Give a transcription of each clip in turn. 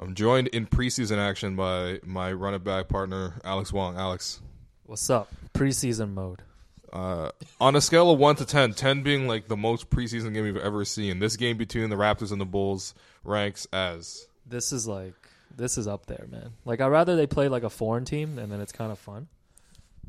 I'm joined in preseason action by my running back partner, Alex Wong. Alex, What's up? Preseason mode. uh, on a scale of 1 to 10, 10 being like the most preseason game we've ever seen, this game between the Raptors and the Bulls ranks as. This is like this is up there, man. Like I'd rather they play like a foreign team and then it's kind of fun.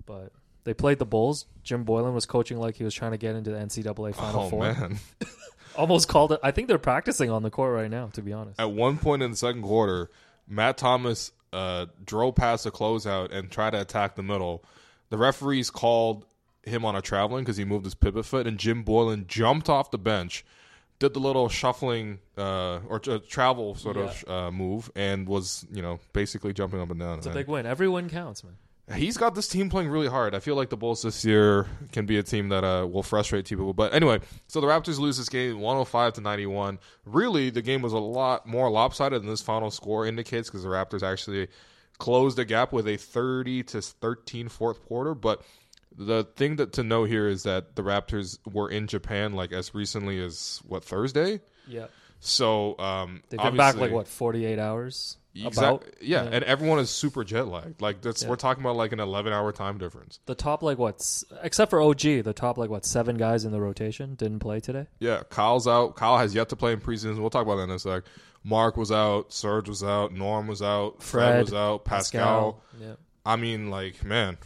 But they played the Bulls. Jim Boylan was coaching like he was trying to get into the NCAA Final Oh, Four. man. Almost called it. I think they're practicing on the court right now. To be honest, At one point in the second quarter, Matt Thomas uh, drove past the closeout and tried to attack the middle. The referees called him on a traveling because he moved his pivot foot, and Jim Boylan jumped off the bench, did the little shuffling uh, or tra- travel sort of uh, move, and was you know basically jumping up and down. it's a big win. Every win counts, man. He's got this team playing really hard. I feel like the Bulls this year can be a team that uh, will frustrate people. But anyway, so the Raptors lose this game 105 to 91. Really, the game was a lot more lopsided than this final score indicates because the Raptors actually closed the gap with a 30 to 13 fourth quarter. But the thing that to know here is that the Raptors were in Japan like as recently as what Thursday. Yeah, So um, they've been back like what forty eight hours. Exact- About yeah, and everyone is super jet lagged. Like that's we're talking about like an 11 hour time difference. the top like what's except for OG, the top like what seven guys in the rotation didn't play today. Yeah, Kyle's out. Kyle has yet to play in preseason. We'll talk about that in a sec. Mark was out. Serge was out. Norm was out. Fred, Fred, was out. Pascal. Yeah. I mean, like, man,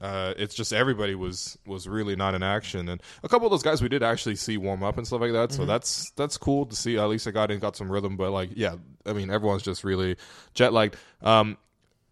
uh, it's just everybody was was really not in action, and a couple of those guys we did actually see warm up and stuff like that. So that's that's cool to see. At least I got in, got some rhythm. But like, yeah, I mean, everyone's just really jet lagged. Um,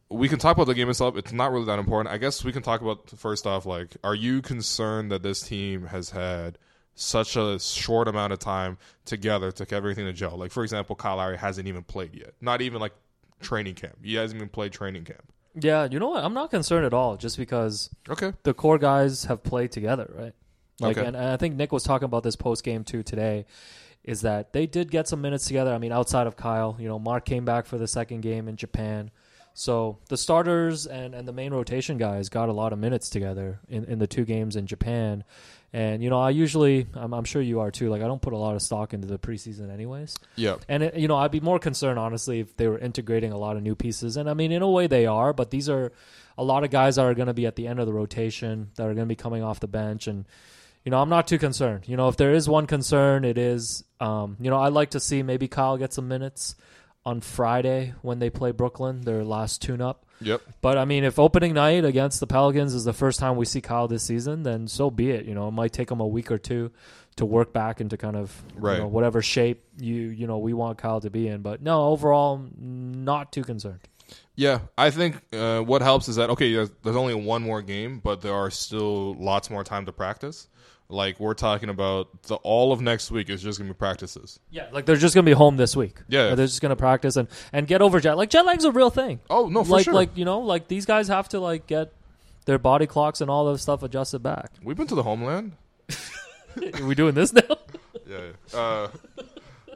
we can talk about the game itself. It's not really that important. I guess we can talk about first off, like, are you concerned that this team has had such a short amount of time together to get everything to gel? Like, for example, Kyle Lowry hasn't even played yet. Not even like training camp. He hasn't even played training camp. Yeah, you know what? I'm not concerned at all, just because Okay. the core guys have played together, right? Like, Okay. and, and I think Nick was talking about this post game too today. Is that they did get some minutes together? I mean, outside of Kyle, you know, Mark came back for the second game in Japan, so the starters and, and the main rotation guys got a lot of minutes together in, in the two games in Japan. And you know, I usually, I'm, I'm sure you are too. Like, I don't put a lot of stock into the preseason, anyways. Yeah. And it, you know, I'd be more concerned honestly if they were integrating a lot of new pieces. And I mean, in a way, they are. But these are a lot of guys that are going to be at the end of the rotation that are going to be coming off the bench. And you know, I'm not too concerned. You know, if there is one concern, it is, um, you know, I'd like to see maybe Kyle get some minutes on Friday when they play Brooklyn, their last tune-up. Yep. But I mean, if opening night against the Pelicans is the first time we see Kyle this season, then so be it. You know, it might take him a week or two to work back into kind of Right. you know, whatever shape you you know we want Kyle to be in. But no, overall, not too concerned. Yeah, I think uh, what helps is that okay, there's, there's only one more game, but there are still lots more time to practice. Like we're talking about the all of next week is just gonna be practices. Yeah, like they're just gonna be home this week. Yeah. Like, they're just gonna practice and and get over jet. Like jet lag's a real thing. Oh no, for like sure. like you know like these guys have to like get their body clocks and all those stuff adjusted back. We've been to the homeland. Are we doing this now? Yeah. Uh,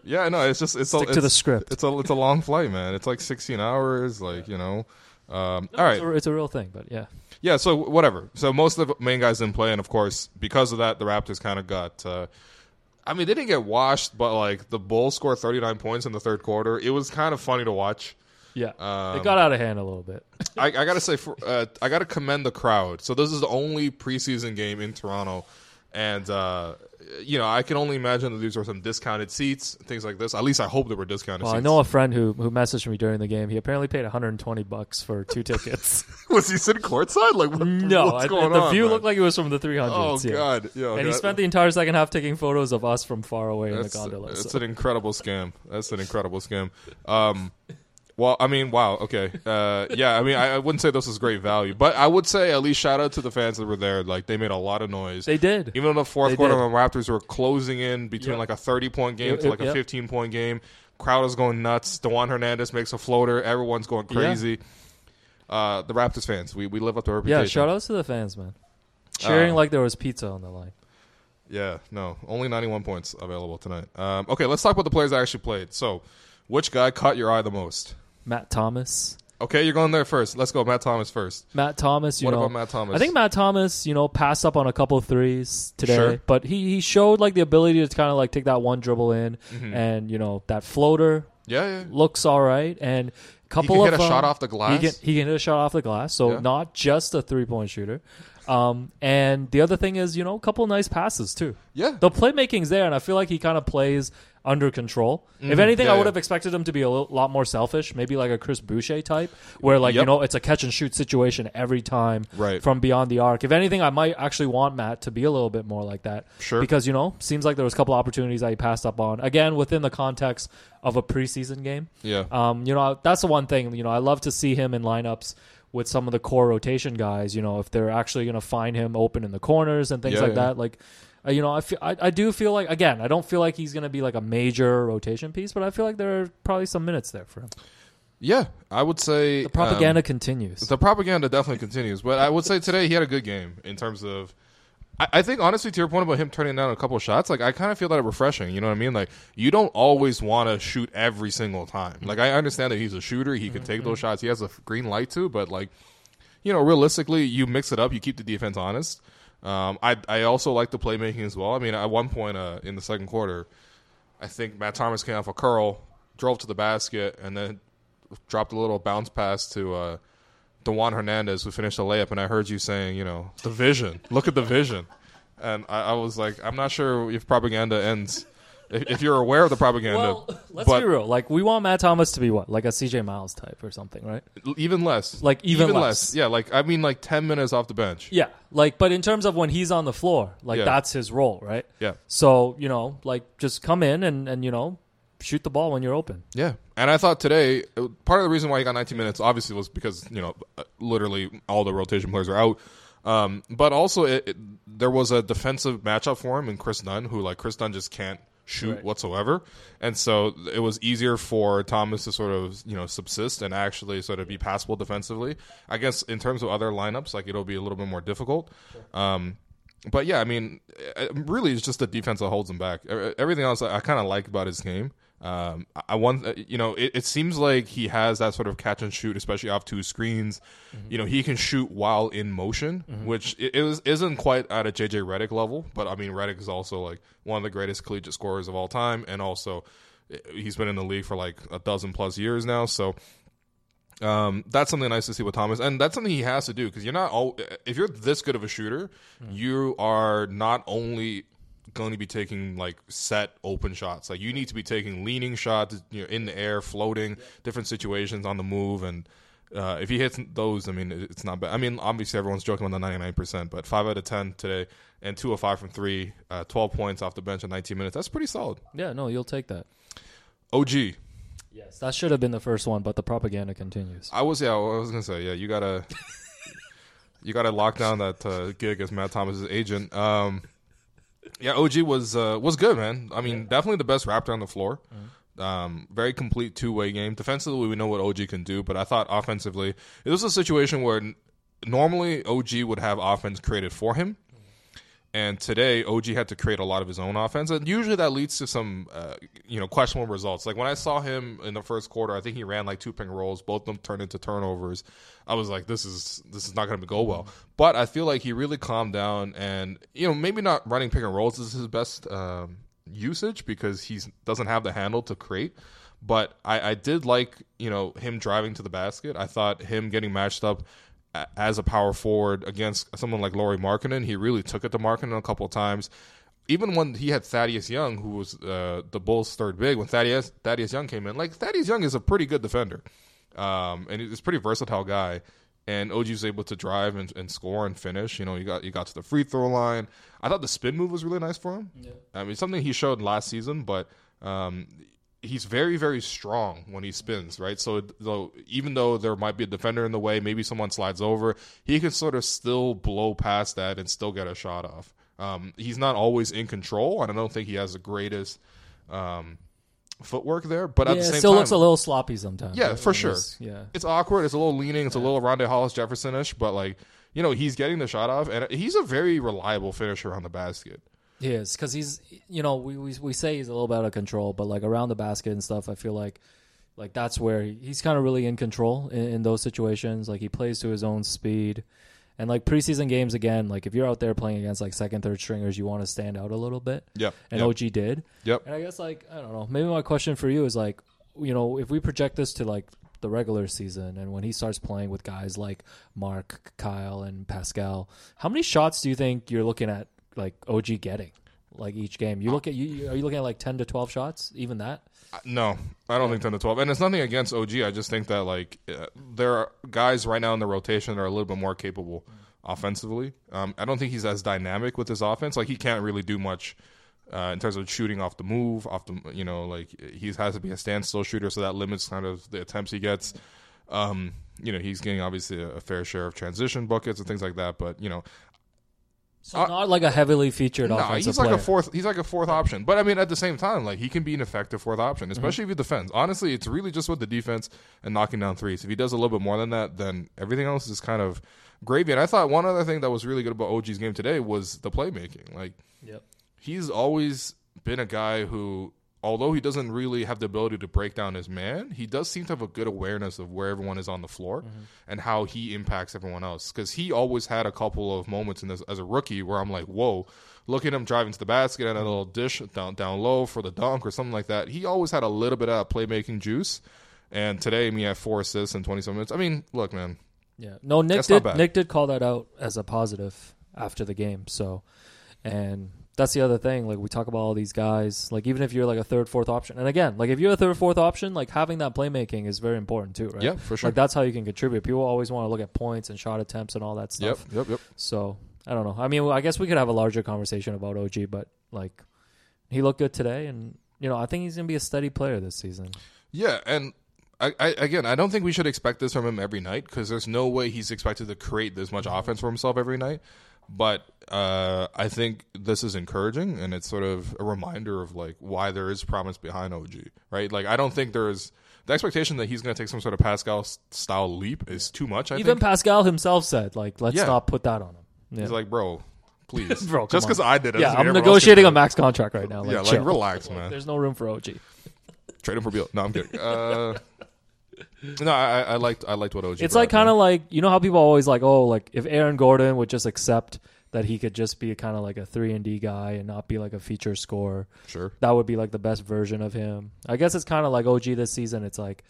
yeah. No, it's just it's Stick a, to the script. It's a it's a long flight, man. It's like 16 hours. Like you know. Um, all right. It's a, it's a real thing, but yeah. Yeah, so whatever. So most of the main guys didn't play, and of course, because of that, the Raptors kind of got. Uh, I mean, they didn't get washed, but like the Bulls scored 39 points in the third quarter. It was kind of funny to watch. Yeah, Um, it got out of hand a little bit. I, I gotta say, for, uh, I gotta commend the crowd. So this is the only preseason game in Toronto, and uh, you know, I can only imagine that these were some discounted seats, things like this. At least I hope they were discounted. Well, I know a friend who who messaged me during the game. He apparently paid 120 bucks for two tickets. was he sitting courtside? Like, what, no, what's I- going the on? view man? looked like it was from the 300s. Oh yeah. god, Yo, And he spent the entire second half taking photos of us from far away in the That's, gondola. that's so. an incredible scam. That's an incredible scam. Um, well, I mean, wow. Okay, uh, yeah. I mean, I, I wouldn't say this is great value, but I would say at least shout out to the fans that were there. Like they made a lot of noise. They did. Even in the fourth They quarter, did. when the Raptors were closing in between Yep. like a thirty-point game Yep, to like a yep. fifteen-point game, crowd is going nuts. Dewan Hernandez makes a floater. Everyone's going Yeah. crazy. Uh, the Raptors fans, we, we live up to our reputation. yeah, shout outs to the fans, man. Cheering Uh, like there was pizza on the line. Yeah, no, only 91 points available tonight. Um, okay, let's talk about the players that actually played. So, which guy caught your eye the most? Matt Thomas. Okay, you're going there first. Let's go, Matt Thomas first. Matt Thomas, you What know, about Matt Thomas? I think Matt Thomas, you know, passed up on a couple threes today, Sure. but he, he showed like the ability to kind of like take that one dribble in, Mm-hmm. and you know that floater Yeah, yeah. looks all right, and couple can of um, shot off the glass. He can he can hit a shot off the glass, so Yeah. not just a three point shooter. Um, and the other thing is, you know, a couple nice passes too. Yeah. The playmaking's there, and I feel like he kind of plays under control. if anything, Mm, yeah, I would yeah. have expected him to be a little, lot more selfish, maybe like a Chris Boucher type, where like you know it's a catch and shoot situation every time Right. from beyond the arc. If anything, I might actually want Matt to be a little bit more like that. Sure. because you know seems like there was a couple opportunities that he passed up on. Again, within the context of a preseason game. Yeah. Um, you know, that's the one thing. You know, I love to see him in lineups with some of the core rotation guys. You know, if they're actually going to find him open in the corners and things Yeah, like yeah. that. Like, uh, you know, I, feel, I I do feel like again, I don't feel like he's going to be like a major rotation piece, but I feel like there are probably some minutes there for him. yeah, I would say The propaganda um, continues. the propaganda definitely continues, but I would say today he had a good game in terms of. I, I think honestly, to your point about him turning down a couple of shots, like I kind of feel that refreshing. You know what I mean? Like you don't always want to shoot every single time. Like I understand that he's a shooter; he can take those shots. He has a green light too, but like you know, realistically, you mix it up. You keep the defense honest. Um, I I also like the playmaking as well. I mean, at one point uh, in the second quarter, I think Matt Thomas came off a curl, drove to the basket, and then dropped a little bounce pass to uh, Dewan Hernandez, who finished the layup. And I heard you saying, you know, the vision. Look at the vision. And I, I was like, I'm not sure if propaganda ends. If, if you're aware of the propaganda, well, let's but be real. Like, we want Matt Thomas to be what, like a CJ Miles type or something, right? even less, Like, even less. Yeah, like I mean, like ten minutes off the bench. Yeah, like, but in terms of when he's on the floor, like Yeah. that's his role, right? Yeah. So you know, like, just come in and and you know, shoot the ball when you're open. Yeah, and I thought today uh, part of the reason why he got 19 minutes obviously was because you know uh, literally all the rotation players are out, um, but also it, it, there was a defensive matchup for him in Kris Dunn, who like Kris Dunn just can't shoot Right. whatsoever, and so it was easier for Thomas to sort of you know subsist and actually sort of be passable defensively. I guess in terms of other lineups, like it'll be a little bit more difficult. Um, but yeah, I mean, uh, really, it's just the defense that holds him back. Everything else I, I kind of like about his game. Um, I- want, uh, you know, it, it seems like he has that sort of catch and shoot, especially off two screens. You know, he can shoot while in motion, which it, it was, isn't quite at a JJ Redick level. But I mean, Redick is also like one of the greatest collegiate scorers of all time, and also uh, he's been in the league for like a dozen plus years now. So um, that's something nice to see with Thomas, and that's something he has to do because you're not all. If you're this good of a shooter, you are not only going to be taking like set open shots. Like you need to be taking leaning shots, you know, in the air, floating, different situations on the move, and uh, if he hits those, I mean, it's not bad. I mean, obviously everyone's joking about the 99 percent, but five out of ten today, and two of five from three, uh, 12 points off the bench in 19 minutes. That's pretty solid. Yeah, no, you'll take that. OG, Yes, that should have been the first one, but the propaganda continues. I was yeah, I was gonna say yeah. You gotta you gotta lock down that uh, gig as Matt Thomas's agent. Um, Yeah, OG was uh, was good, man. I mean, definitely the best Raptor on the floor. Um, very complete two way game. Defensively, we know what OG can do, but I thought offensively, it was a situation where n- normally OG would have offense created for him, and today OG had to create a lot of his own offense, and usually that leads to some uh, you know questionable results. Like when I saw him in the first quarter, I think he ran like two and rolls, both of them turned into turnovers. I was like, this is this is not going to go well. But I feel like he really calmed down, and you know maybe not running pick and rolls is his best um, usage because he doesn't have the handle to create. But I, I did like you know him driving to the basket. I thought him getting matched up as a power forward against someone like Lauri Markkanen, he really took it to Markkanen a couple of times. Even when he had Thaddeus Young, who was uh, the Bulls' third big, when Thaddeus Thaddeus Young came in, like Thaddeus Young is a pretty good defender, um, and he's a pretty versatile guy. And OG was able to drive and, and score and finish. You know, you got you got to the free throw line. I thought the spin move was really nice for him. I mean, something he showed last season, but um, he's very very strong when he spins right so though even though there might be a defender in the way maybe someone slides over he can sort of still blow past that and still get a shot off um, he's not always in control and i don't think he has the greatest um, footwork there but at yeah, the it same still time looks a little sloppy sometimes. yeah, for sure. Yeah. it's awkward. It's a little leaning. It's a little Rondae Hollis Jefferson-ish, but like you know, he's getting the shot off, and he's a very reliable finisher on the basket. He is because he's you know we, we we say he's a little bit out of control, but like around the basket and stuff, I feel like like that's where he, he's kind of really in control in, in those situations. Like he plays to his own speed, and like preseason games again. Like if you're out there playing against like second, third stringers, you want to stand out a little bit. Yeah, and yep. OG did. Yep. And I guess like I don't know. Maybe my question for you is like you know if we project this to like the regular season and when he starts playing with guys like Mark, Kyle, and Pascal, how many shots do you think you're looking at like OG getting? Like each game, you look at you. Are you looking at like ten to twelve shots? Even that? No, I don't think ten to twelve. And it's nothing against OG. I just think that like uh, there are guys right now in the rotation that are a little bit more capable offensively. Um, I don't think he's as dynamic with his offense. Like he can't really do much uh, in terms of shooting off the move, off the you know like he has to be a standstill shooter, so that limits kind of the attempts he gets. Um, you know he's getting obviously a, a fair share of transition buckets and things like that, but you know So not like a heavily featured no, offensive he's like player. a fourth. He's like a fourth option. But I mean, at the same time, like he can be an effective fourth Mm-hmm. option, especially if he defends. Honestly, it's really just with the defense and knocking down threes. If he does a little bit more than that, then everything else is kind of gravy. And I thought one other thing that was really good about OG's game today was the playmaking. Like Yep. he's always been a guy who, although he doesn't really have the ability to break down his man, he does seem to have a good awareness of where everyone is on the floor mm-hmm. and how he impacts everyone else. Because he always had a couple of moments in this as a rookie where I'm like, whoa. Look at him driving to the basket and a mm-hmm. little dish down down low for the dunk or something like that. He always had a little bit of playmaking juice, and today me had four assists in 27 minutes. I mean, look, man, Yeah. No, Nick did. Nick did call that out as a positive after the game. So, and that's the other thing. Like we talk about all these guys. Like even if you're like a third, fourth option, and again, like if you're a third, fourth option, like having that playmaking is very important too, right? Yeah, for sure. Like that's how you can contribute. People always want to look at points and shot attempts and all that stuff. yep, yep, yep. So I don't know. I mean, I guess we could have a larger conversation about OG, but like he looked good today, and you know I think he's gonna be a steady player this season. Yeah, and I, I again, I don't think we should expect this from him every night because there's no way he's expected to create this much offense for himself every night. But uh, I think this is encouraging, and it's sort of a reminder of like why there is promise behind OG, right? Like I don't think there's the expectation that he's going to take some sort of Pascal style leap is too much. I Even think Pascal himself said, like, let's Yeah. not put that on him. Yeah. he's like, bro, please, Bro, come just because on. I did it, yeah, doesn't I'm everyone else negotiating a it. max contract right now. Like, yeah, like chill. relax, man. There's no room for OG. Trade him for Beal. No, I'm kidding. Uh, no, I, I liked I liked what OG. It's brought, like kind of like you know how people always like, oh, like if Aaron Gordon would just accept that he could just be kind of like a three and D guy and not be like a feature scorer, sure. that would be like the best version of him. I guess it's kind of like OG this season. It's like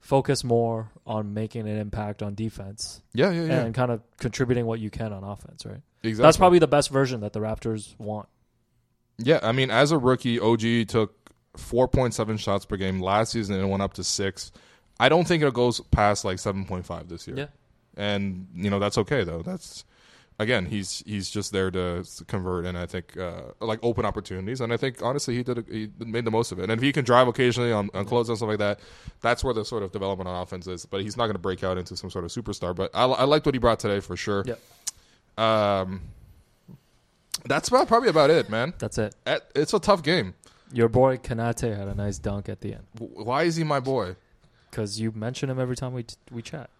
focus more on making an impact on defense Yeah, yeah, yeah. and kind of contributing what you can on offense, right? exactly. That's probably the best version that the Raptors want. Yeah, I mean, as a rookie, OG took 4.7 shots per game last season and it went up to six. I don't think it goes past like 7.5 this year. Yeah. And, you know, that's okay, though. That's, again, he's he's just there to convert and I think, uh, like, open opportunities. And I think, honestly, he did a, he made the most of it. And if he can drive occasionally on, on close and stuff like that, that's where the sort of development on offense is. But he's not going to break out into some sort of superstar. But I, I liked what he brought today for sure. Yep. Um, That's about probably about it, man. That's it. Eh, It's a tough game. Your boy Konate had a nice dunk at the end Why is he my boy? Because you mention him every time we we chat.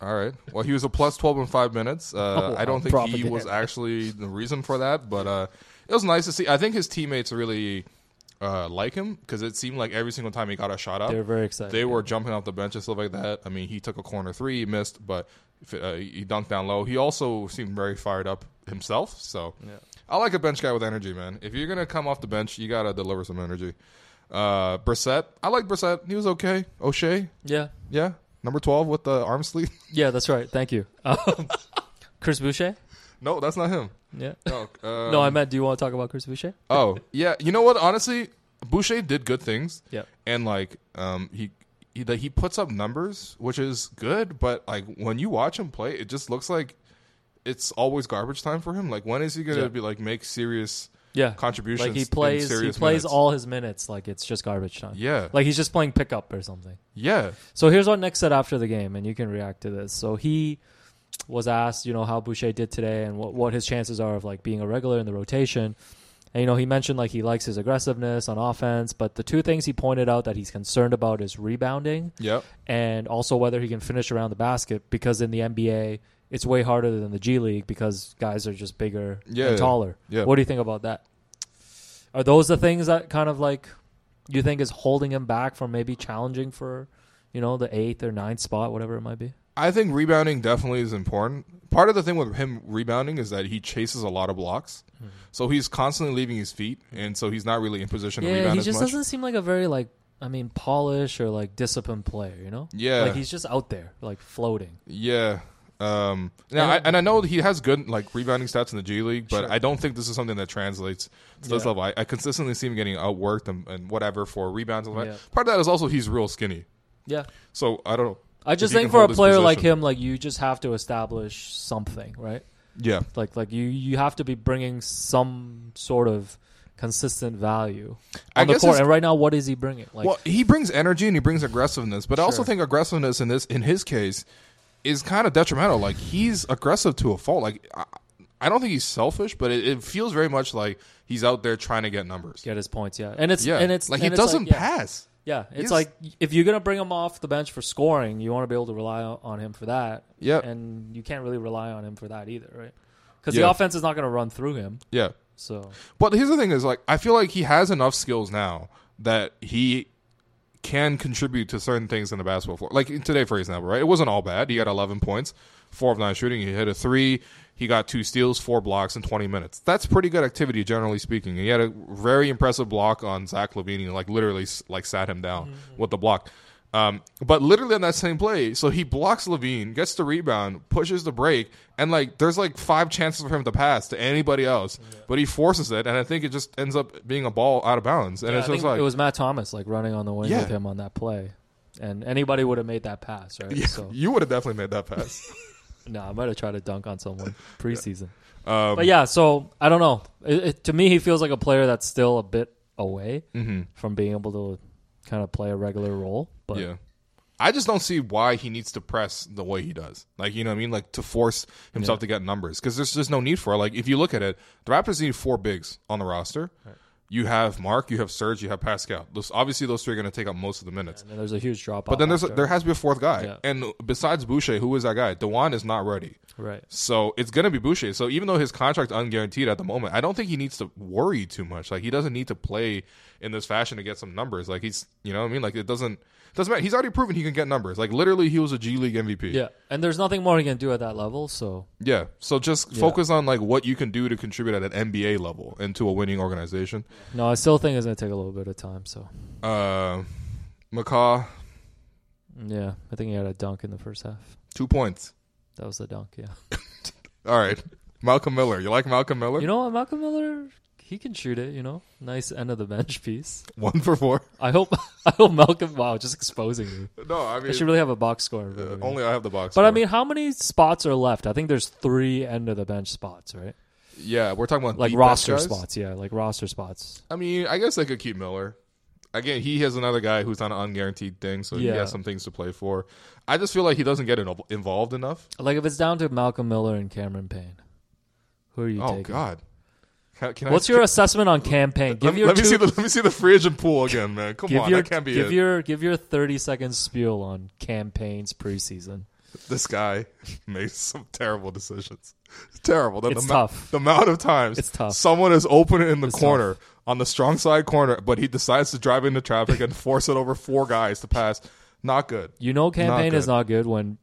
All right. Well, he was a plus 12 in five minutes. Uh, Oh, I don't think he propaganda. was actually the reason for that, but uh, it was nice to see. I think his teammates really uh, like him because it seemed like every single time he got a shot up, They're very excited. they were jumping off the bench and stuff like that. I mean, he took a corner three, he missed, but if uh, he dunked down low. He also seemed very fired up himself. So Yeah. I like a bench guy with energy, man. If you're gonna come off the bench, you gotta deliver some energy. Uh, Brissett, I like Brissett. He was okay. Oshae, Yeah, yeah, number 12 with the arm sleeve. yeah, that's right. Thank you. Um, Chris Boucher. no, that's not him. Yeah. No, um, no, I meant. Do you want to talk about Chris Boucher? Oh, yeah. You know what? Honestly, Boucher did good things. Yeah. And like, um, he he that he puts up numbers, which is good. But like, when you watch him play, it just looks like it's always garbage time for him. Like, when is he gonna Yeah. be like make serious? Yeah. Contributions Like he plays. He plays minutes. all his minutes like it's just garbage time. Yeah. Like he's just playing pickup or something. Yeah. So here's what Nick said after the game, and you can react to this. So he was asked, you know, how Boucher did today and what, what his chances are of like being a regular in the rotation. And you know, he mentioned like he likes his aggressiveness on offense, but the two things he pointed out that he's concerned about is rebounding Yep. and also whether he can finish around the basket because in the NBA it's way harder than the G League because guys are just bigger Yeah. and taller. Yeah. What do you think about that? Are those the things that kind of like you think is holding him back from maybe challenging for, you know, the eighth or ninth spot, whatever it might be? I think rebounding definitely is important. Part of the thing with him rebounding is that he chases a lot of blocks, mm-hmm. so he's constantly leaving his feet, and so he's not really in position to Yeah, rebound he just doesn't seem like a very like I mean polish or like disciplined player, you know? Yeah. Like he's just out there, like floating. Yeah. Um, now, And- I, and I know he has good like rebounding stats in the G League, but Sure. I don't think this is something that translates to this Yeah. level. I, I consistently see him getting outworked and, and whatever for rebounds. And. Yeah. Part of that is also he's real skinny, Yeah. so I don't know. I just think for a player like him, like you just have to establish something, right? Yeah, Like like you you have to be bringing some sort of consistent value I on the court. And right now, what is he bringing? Like well, he brings energy and he brings aggressiveness, but I also think aggressiveness in this in his case is kind of detrimental. Like he's aggressive to a fault. Like I, I don't think he's selfish, but it, it feels very much like he's out there trying to get numbers. get his points, yeah. And it's Yeah, and it's like he it's doesn't yeah. pass. Yeah, it's He's- like if you're gonna bring him off the bench for scoring, you want to be able to rely on- on him for that. Yeah. and you can't really rely on him for that either, right? Because Yeah. the offense is not gonna run through him. Yeah. So But here's the thing: is like I feel like he has enough skills now that he can contribute to certain things in the basketball floor. Like today, for example, right? It wasn't all bad. He got 11 points, four of nine shooting. He hit a three. He got two steals, four blocks in 20 minutes. That's pretty good activity, generally speaking. He had a very impressive block on Zach LaVine. Like literally, like sat him down mm-hmm. with the block. Um, but literally on that same play, so he blocks LaVine, gets the rebound, pushes the break, and like there's like five chances for him to pass to anybody else, but he forces it, and I think it just ends up being a ball out of bounds, and Yeah, it's I just think like it was Matt Thomas like running on the wing Yeah. with him on that play, and anybody would have made that pass, right? yeah, So you would have definitely made that pass. no, I might have tried to dunk on someone preseason. Um, But yeah, so I don't know. It, it, to me, he feels like a player that's still a bit away mhm. from being able to kind of play a regular role. But yeah. I just don't see why he needs to press the way he does. Like, you know what I mean? Like, to force himself to get numbers. Because there's just no need for it. Like, if you look at it, the Raptors need four bigs on the roster. You have Mark, you have Serge, you have Pascal. Those, obviously, those three are going to take up most of the minutes. and then there's a huge drop. Off. But then there's a, there has to be a fourth guy. Yeah. And besides Boucher, who is that guy? Dewan is not ready. right. So it's going to be Boucher. So even though his contract unguaranteed at the moment, I don't think he needs to worry too much. Like he doesn't need to play in this fashion to get some numbers. Like he's, you know what I mean? Like it doesn't doesn't matter. He's already proven he can get numbers. Like literally he was a G League MVP. Yeah, and there's nothing more he can do at that level. So Yeah. So just Yeah. focus on like what you can do to contribute at an NBA level into a winning organization. no, I still think it's gonna take a little bit of time. So Uh McCaw, yeah, I think he had a dunk in the first half. two points. That was the dunk. Yeah. All right. Malcolm Miller. You like Malcolm Miller? You know what, Malcolm Miller, he can shoot it. You know, nice end of the bench piece. One for four. I hope. I hope Malcolm. Wow, just exposing me. No, I mean, I should really have a box score. uh, only I have the box. But I mean, how many spots are left? I think there's three end of the bench spots, right? yeah, we're talking about Like roster spots. Yeah, like roster spots. I mean, I guess they could keep Miller. Again, he has another guy who's on an unguaranteed thing, so he has some things to play for. I just feel like he doesn't get in- involved enough. Like if it's down to Malcolm Miller and Cameron Payne, who are you oh taking? God, Can, can What's I, your assessment on Cam Payne? Give Let, me- your let me two- see the let me see the free agent pool again, man. Come give on, your that can't be give it. your give your thirty second spiel on Cam Payne's preseason. this guy made some terrible decisions. It's terrible. The, It's the amount- tough. The amount of times It's tough. someone is open in the It's corner on the strong side corner, but he decides to drive into traffic and force it over four guys to pass. Not good. You know, Cam Payne is not good when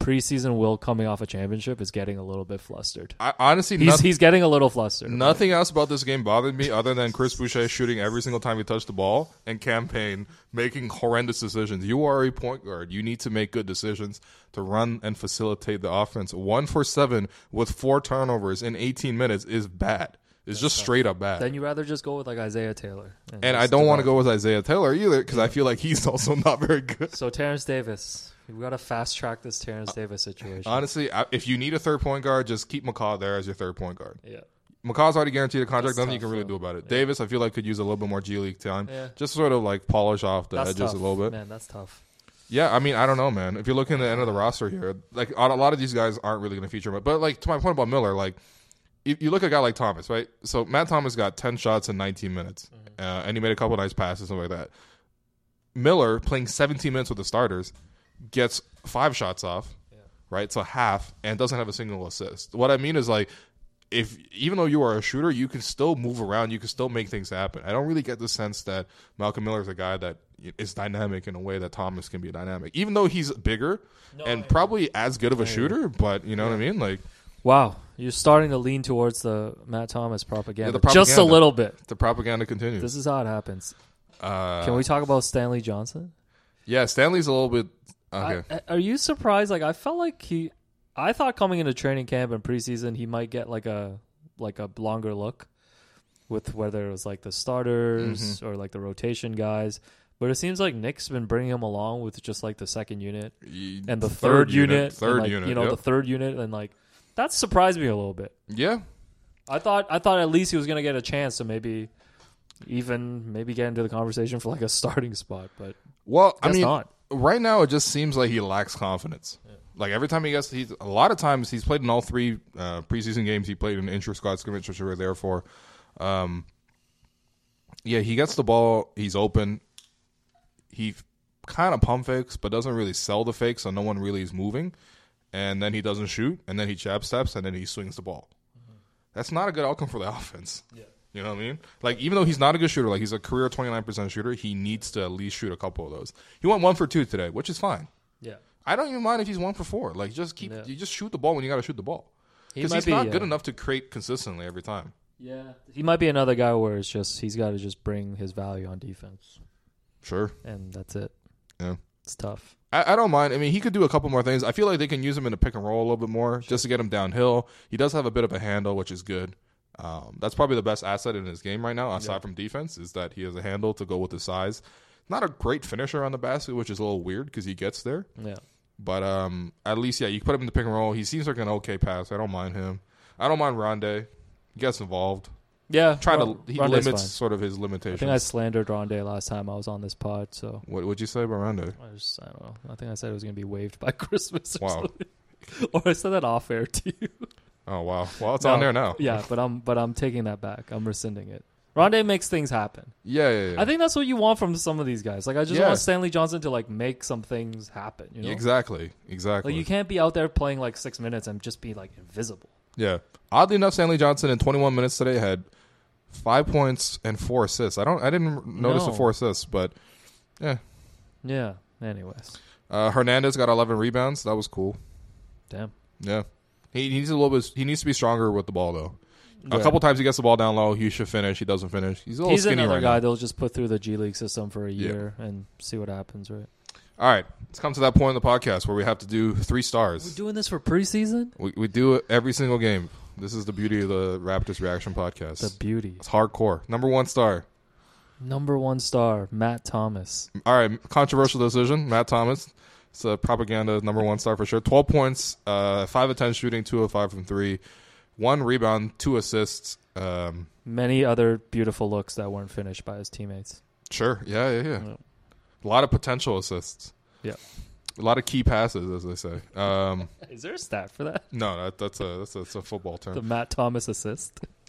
preseason Will coming off a championship is getting a little bit flustered. I, honestly, He's noth- he's getting a little flustered. nothing else about this game bothered me other than Chris Boucher shooting every single time he touched the ball and Cam Payne making horrendous decisions. You are a point guard. You need to make good decisions to run and facilitate the offense. One for seven with four turnovers in 18 minutes is bad. It's just straight up bad. Then you rather just go with like Isaiah Taylor. and I don't want to go with Isaiah Taylor either because I feel like he's also not very good. So Terence Davis, we got to fast track this Terence Davis situation. Honestly, I- if you need a third point guard, just keep McCaw there as your third point guard. yeah, McCaw's already guaranteed a contract. That's Nothing you can really though. do about it. Yeah. Davis, I feel like could use a little bit more G League time. Yeah. Just sort of like polish off the that's edges tough. a little bit. Man, that's tough. Yeah, I mean, I don't know, man. If you're looking at the end of the roster here, like a lot of these guys aren't really going to feature. But, but like to my point about Miller, like if you look at a guy like Thomas, right? So Matt Thomas got 10 shots in 19 minutes, Mm-hmm. uh, and he made a couple nice passes, something like that. Miller playing 17 minutes with the starters gets five shots off, right? So half, and doesn't have a single assist. What I mean is like. If even though you are a shooter, you can still move around. You can still make things happen. I don't really get the sense that Malcolm Miller is a guy that is dynamic in a way that Thomas can be dynamic. Even though he's bigger and probably as good of a shooter, but you know what I mean? Like Wow, you're starting to lean towards the Matt Thomas propaganda, the just a little bit. the propaganda continues. This is how it happens. uh, Can we talk about Stanley Johnson? yeah, Stanley's a little bit okay. I- are you surprised? Like I felt like he, I thought coming into training camp and preseason he might get like a like a longer look with whether it was like the starters Mm-hmm. or like the rotation guys. But it seems like Nick's been bringing him along with just like the second unit and the third, unit, and, third like, unit. You know, yep. the third unit, and like that surprised me a little bit. yeah, I thought I thought at least he was gonna get a chance to maybe even maybe get into the conversation for like a starting spot, but Well, I mean, not. Right now it just seems like he lacks confidence. Like every time he gets, he's a lot of times he's played in all three uh, preseason games. He played in intra squad scrimmage, which we were there for. Um, yeah, he gets the ball. He's open. He kind of pump fakes, but doesn't really sell the fake, so no one really is moving. And then he doesn't shoot, and then he jab steps, and then he swings the ball. That's not a good outcome for the offense. You know what I mean? Like, even though he's not a good shooter, like he's a career 29% shooter, he needs to at least shoot a couple of those. He went one for two today, which is fine. yeah. I don't even mind if he's one for four. Like, just keep, Yeah. you just shoot the ball when you got to shoot the ball. He Because might he's be, not good uh, enough to create consistently every time. Yeah, he might be another guy where it's just he's got to just bring his value on defense, Sure. and that's it. Yeah. It's tough. I, I don't mind. I mean, he could do a couple more things. I feel like they can use him in a pick and roll a little bit more just to get him downhill. He does have a bit of a handle, which is good. Um, that's probably the best asset in his game right now, aside from defense, is that he has a handle to go with his size. Not a great finisher on the basket, which is a little weird because he gets there. Yeah, But um, at least, yeah, you put him in the pick and roll. He seems like an okay pass. I don't mind him. I don't mind Rondae. He gets involved. yeah. Try to he Rondae's limits fine. sort of his limitations. I think I slandered Rondae last time I was on this pod, so what would you say about Rondae? I just I don't know. I think I said it was going to be waived by Christmas. Or Wow. or I said that off air to you. Oh wow. Well, it's No. on there now. Yeah, but I'm but I'm taking that back. I'm rescinding it. Rondae makes things happen. Yeah, yeah, yeah. I think that's what you want from some of these guys. Like I just Yeah. want Stanley Johnson to like make some things happen. You know, exactly, exactly. like you can't be out there playing like six minutes and just be like invisible. Yeah. Oddly enough, Stanley Johnson in 21 minutes today had five points and four assists. I don't. I didn't notice the four assists, but yeah. Yeah. Anyways, Uh, Hernandez got 11 rebounds. That was cool. damn. Yeah. He needs a little bit. He needs to be stronger with the ball though. A couple times he gets the ball down low. He should finish. He doesn't finish. He's a little He's skinny another right guy now. they'll just put through the G League system for a year and see what happens. Right? All right, let's come to that point in the podcast where we have to do three stars. We're stars. doing this for preseason. We, we do it every single game. This is the beauty of the Raptors Reaction Podcast. The beauty. it's hardcore. Number one star. Number one star, Matt Thomas. All right, controversial decision. Matt Thomas. It's a propaganda number one star for sure. Twelve points, uh, five of ten shooting, two of five from three, one rebound, two assists. Um, Many other beautiful looks that weren't finished by his teammates. sure, yeah, yeah, yeah. Yeah. A lot of potential assists. Yeah. A lot of key passes, as they say. Um, Is there a stat for that? no, that, that's a that's a, that's a football term. The Matt Thomas assist.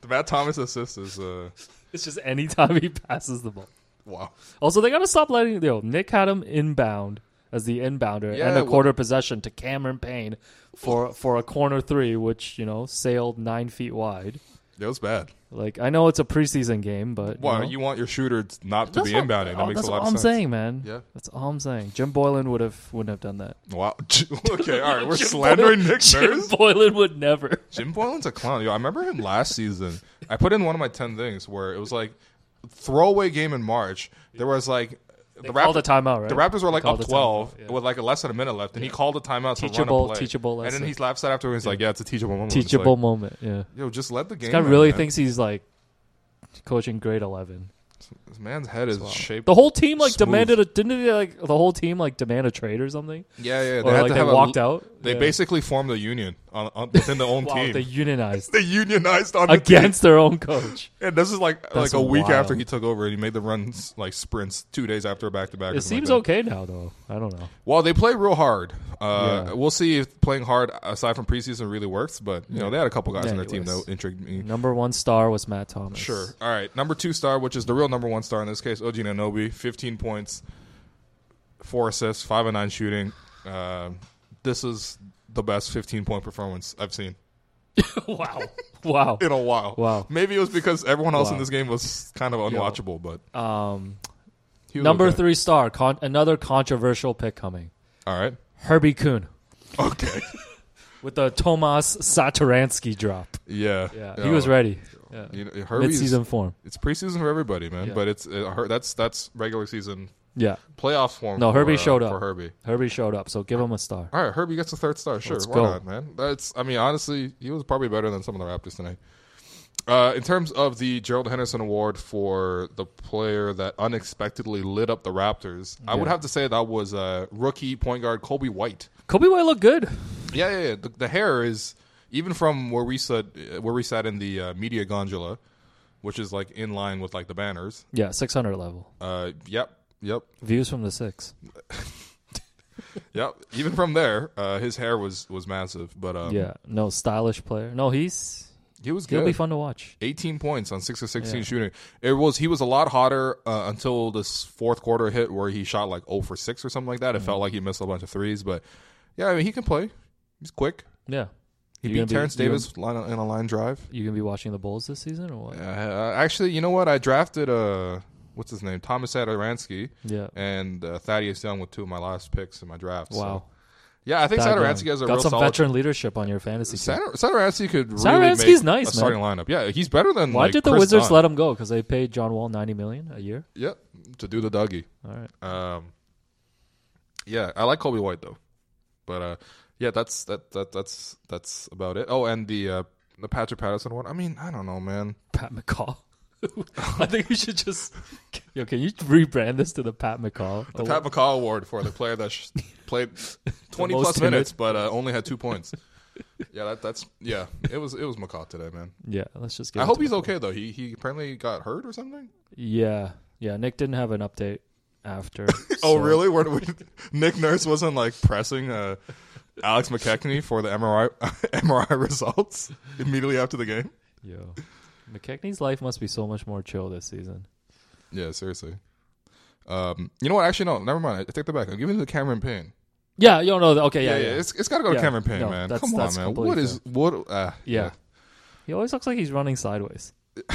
the Matt Thomas assist is uh, It's just anytime he passes the ball. Wow. Also, they gotta stop letting you know, Nick had him inbound as the inbounder Yeah, and a well- quarter possession to Cameron Payne for for a corner three, which you know sailed nine feet wide. It was bad. Like I know it's a preseason game, but Why you, know, you want your shooter not to be what- inbounding? That oh, makes a lot of sense. That's all I'm saying, man. Yeah. that's all I'm saying. Jim Boylan would have wouldn't have done that. Wow. okay, all right. We're slandering Nick Jim Boylan would never. Jim Boylan's a clown. Yo, I remember him last season. I put in one of my ten things where it was like throwaway game in March. There was like the called Raptors, a timeout, right? The Raptors were like up twelve yeah. with like a less than a minute left, and he called a timeout to Teachable- run a play. teachable and then he slaps that after. He's like, "Yeah, it's a teachable moment." Teachable like, moment. Yeah, Yo, just let the game. this guy really man. thinks he's like coaching grade eleven. This man's head is shaped. The whole team like Smooth. demanded a didn't they like the whole team like demand a trade or something? yeah, yeah. Or had like to they have a- walked out. They Yeah. basically formed a union on, on within their own wow, team. they unionized They unionized on the team. against their own coach. And this is like like a week wild. after he took over, and he made the runs like sprints two days after a back to back. It seems okay now though. I don't know. Well, they play real hard. Uh, Yeah. We'll see if playing hard aside from preseason really works. But you know, they had a couple guys Yeah, on their team that intrigued me. Number one star was Matt Thomas. Sure. All right. Number two star, which is the real number one star in this case, OG Anunoby, 15 points, four assists, five and nine shooting. Uh, this is the best 15 point performance I've seen wow. Wow. in a while. Wow. Maybe it was because everyone else in this game was kind of unwatchable, but Um, number okay. three star, con- another controversial pick coming. All right. Herbie Kuhn Okay. with the Tomas Satoransky drop. yeah. Yeah, he was ready. Yeah. You know, Herbie's, Mid-season form. It's preseason for everybody, man. Yeah. But it's uh, Her- that's that's regular season Yeah. playoff form. No, for, Herbie uh, showed up. for Herbie. Herbie showed up, so give him a star. All right, Herbie gets a third star. Sure, Let's why go. not, man? That's. I mean, honestly, he was probably better than some of the Raptors tonight. Uh, in terms of the Gerald Henderson Award for the player that unexpectedly lit up the Raptors, I would have to say that was uh, rookie point guard Coby White. Coby White looked good. Yeah, yeah, yeah. The, the hair is even from where we sat, where we sat in the uh, media gondola, which is like in line with like the banners. Yeah, 600 level. Uh, yep, yep, Views from the six. yep. Even from there, uh, his hair was was massive, but um, yeah, no stylish player. No, he's he was good. he'll be fun to watch. 18 points on 6 of 16 Yeah. shooting. It was he was a lot hotter uh, until this fourth quarter hit where he shot like 0 for 6 or something like that. It Mm-hmm. felt like he missed a bunch of threes, but yeah, I mean he can play. He's quick. Yeah, He You beat be- Terence gonna- Davis line, in a line drive. you gonna be watching the Bulls this season or what? Uh, actually, you know what? I drafted uh what's his name? Thomas Satoransky Yeah. and uh, Thaddeus Young with two of my last picks in my draft. so- Wow. Yeah, I think That Satoransky has a Got real some solid veteran leadership on your fantasy team. Satoransky could really make nice, a starting lineup. Yeah, he's better than Why like, did the Chris Wizards Dunn. let him go? Because they paid John Wall 90 million a year. Yep, to do the Dougie. All right. Um, yeah, I like Coby White though, but uh, yeah, that's that that that's that's about it. Oh, and the uh, the Patrick Patterson one. I mean, I don't know, man. Pat McCaw. I think we should just. Yo, can you rebrand this to the Pat McCaw? The Pat McCaw Award for the player that sh- played twenty most plus timid. minutes, but uh, only had two points. yeah, that, that's yeah. It was it was McCaw today, man. yeah, let's just get. I hope he's it. okay though. He he apparently got hurt or something. Yeah, yeah. Nick didn't have an update after. Oh, so- really? Where, where, Nick Nurse wasn't like pressing uh, Alex McKechnie for the MRI MRI results immediately after the game. Yo, McKechnie's life must be so much more chill this season. Yeah, seriously. Um, you know what? Actually, no. Never mind. I take that back. I'm giving it to Cameron Payne. Yeah, yo, no, okay, Yeah, yeah, yeah. yeah. It's it's got to go to Cameron Payne, No, man. Come on, man. What is what? Uh, Yeah. He always looks like he's running sideways.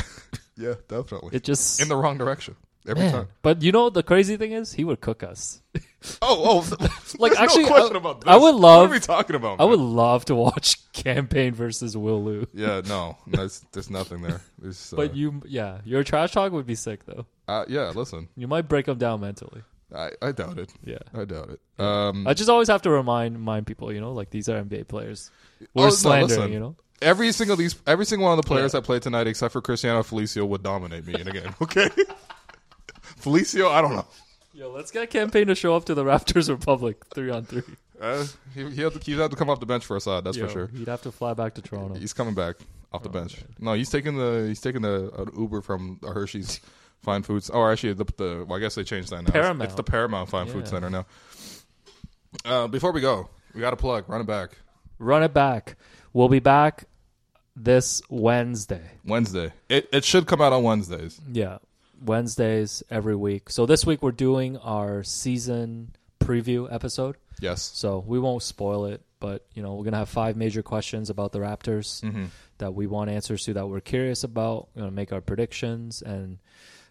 yeah, definitely. It just In the wrong direction every Man. time. But you know the crazy thing is, he would cook us. Oh, oh. Like, there's actually, no question I- about this. I would What love- are we talking about? I man? would love to watch Cam Payne versus Will Lou. Yeah, no. There's there's nothing there. There's, uh, But you, yeah, your trash talk would be sick though. uh, yeah. Listen, You might break him down mentally. I, I doubt it. Yeah. I doubt it. Um, I just always have to remind remind people, you know, like these are NBA players. Oh, We're no, slandering, listen. you know. every single these every single one of the players Yeah. that played tonight, except for Cristiano Felicio, would dominate me in a game. Okay, Felicio, I don't know. Yo, let's get Cam Payne to show up to the Raptors Republic three on three. Uh, he he had to, he'd have to come off the bench for Assad. That's Yo, for sure. He'd have to fly back to Toronto. He's coming back off Oh, the bench. No, he's taking the he's taking the uh, Uber from the Hershey's Fine Foods. Oh, actually, the, the well, I guess they changed that now. It's- Paramount. It's the Paramount Fine Food Center now. Uh, before we go, we got a plug. Run it back. Run it back. We'll be back this Wednesday. Wednesday. It it should come out on Wednesdays. Yeah, Wednesdays every week. So this week we're doing our season preview episode. Yes. So we won't spoil it, but you know we're gonna have five major questions about the Raptors Mm-hmm. that we want answers to that we're curious about. We're gonna make our predictions and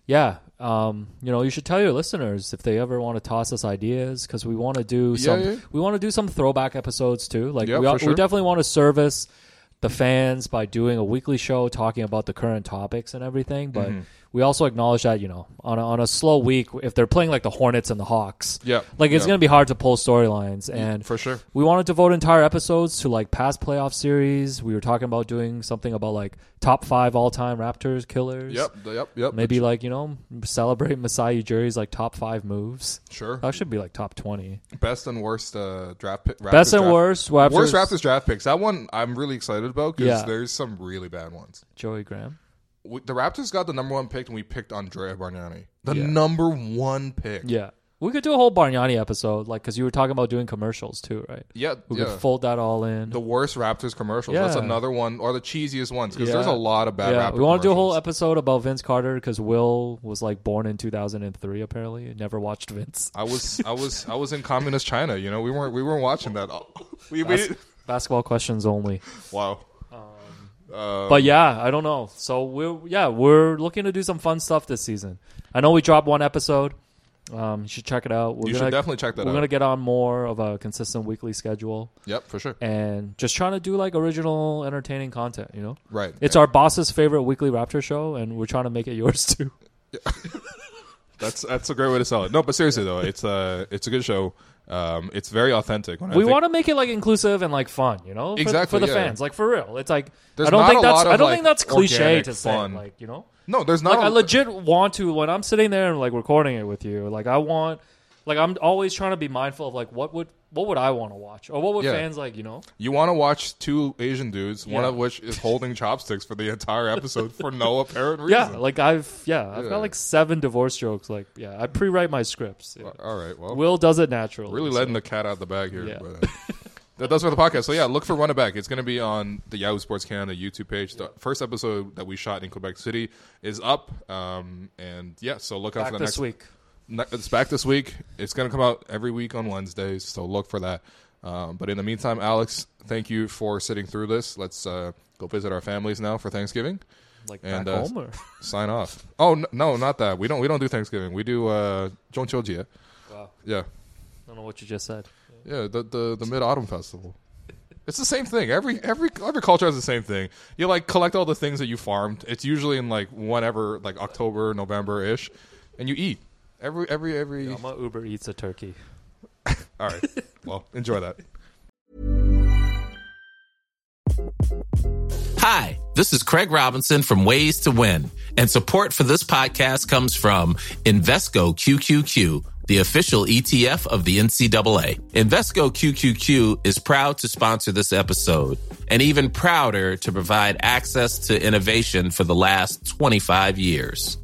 yeah, um, you know you should tell your listeners if they ever want to toss us ideas because we want to do some yeah. we want to do some throwback episodes too. Like Yeah, we, for we definitely want to service the fans by doing a weekly show talking about the current topics and everything, but. Mm-hmm. We also acknowledge that you know on a, on a slow week, if they're playing like the Hornets and the Hawks, Yeah. like it's Yeah. gonna be hard to pull storylines, and for sure. we wanted to devote entire episodes to like past playoff series. We were talking about doing something about like top five all time Raptors killers. Yep. Yep. Yep. Maybe like you know celebrate Masai Ujiri's like top five moves. Sure. That should be like top twenty. Best and worst uh, draft pick. Raptors Best and draft- worst Raptors. Worst Raptors draft picks. That one I'm really excited about because Yeah. there's some really bad ones. Joey Graham. We, the Raptors got the number one pick and we picked Andrea Bargnani. The Yeah. number one pick. Yeah, we could do a whole Bargnani episode, like because you were talking about doing commercials too, right? Yeah. We yeah. could fold that all in. the worst Raptors commercials. That's Yeah. another one, or the cheesiest ones because there's a lot of bad yeah, Raptor we want to do a whole commercials. episode about Vince Carter because Will was like born in 2003. Apparently, and never watched Vince. I was, I was, I was in communist China. You know, we weren't, we weren't watching that. We, we Bas- basketball questions only. wow. Uh, But yeah, I don't know. So we're yeah we're looking to do some fun stuff this season. I know we dropped one episode. Um, you should check it out. We're you gonna should definitely check that we're out. gonna get on more of a consistent weekly schedule Yep, for sure. and just trying to do like original, entertaining content. You know, Right. it's our boss's favorite weekly Raptor show, and we're trying to make it yours too. That's that's a great way to sell it. No, but seriously though, it's a it's a good show. Um, it's very authentic. When I we think- want to make it like inclusive and like fun, you know, for, Exactly, for the yeah. fans, like for real. It's like There's I don't not think a that's lot I don't like, think that's cliche organic to fun. say, like you know. No, there's not. like a- legit want to when I'm sitting there and like recording it with you. Like I want, like I'm always trying to be mindful of like what would what would I want to watch or what would Yeah. fans like, you know? You want to watch two Asian dudes, one Yeah. of which is holding chopsticks for the entire episode for no apparent reason. Yeah, reason. like I've yeah I've Yeah. got like seven divorce jokes. Like yeah, I pre-write my scripts. Yeah. All right, well, Will does it naturally. really so- letting the cat out of the bag here. Yeah. But, uh, that does for the podcast. So yeah, look for Run It Back. It's going to be on the Yahoo Sports Canada YouTube page. The first episode that we shot in Quebec City is up, um, and yeah, so look out back for the this next week. It's back this week. It's going to come out every week on Wednesdays, so look for that. Um, but in the meantime, Alex, thank you for sitting through this. Let's uh, go visit our families now for Thanksgiving. Like And, back uh, home or Sign off. Oh no, not that. We don't. We don't do Thanksgiving. We do uh, Zhongqiujie. wow, Yeah, I don't know what you just said. yeah. The the, the Mid Autumn Festival. It's the same thing. Every every every culture has the same thing. You like collect all the things that you farmed. It's usually in like whenever, like October, November ish, and you eat. Every every every. I'm a Uber eats a turkey. All right. Well, enjoy that. Hi, this is Craig Robinson from Ways to Win, and support for this podcast comes from Invesco QQQ, the official ETF of the NCAA. Invesco QQQ is proud to sponsor this episode and even prouder to provide access to innovation for the last 25 years.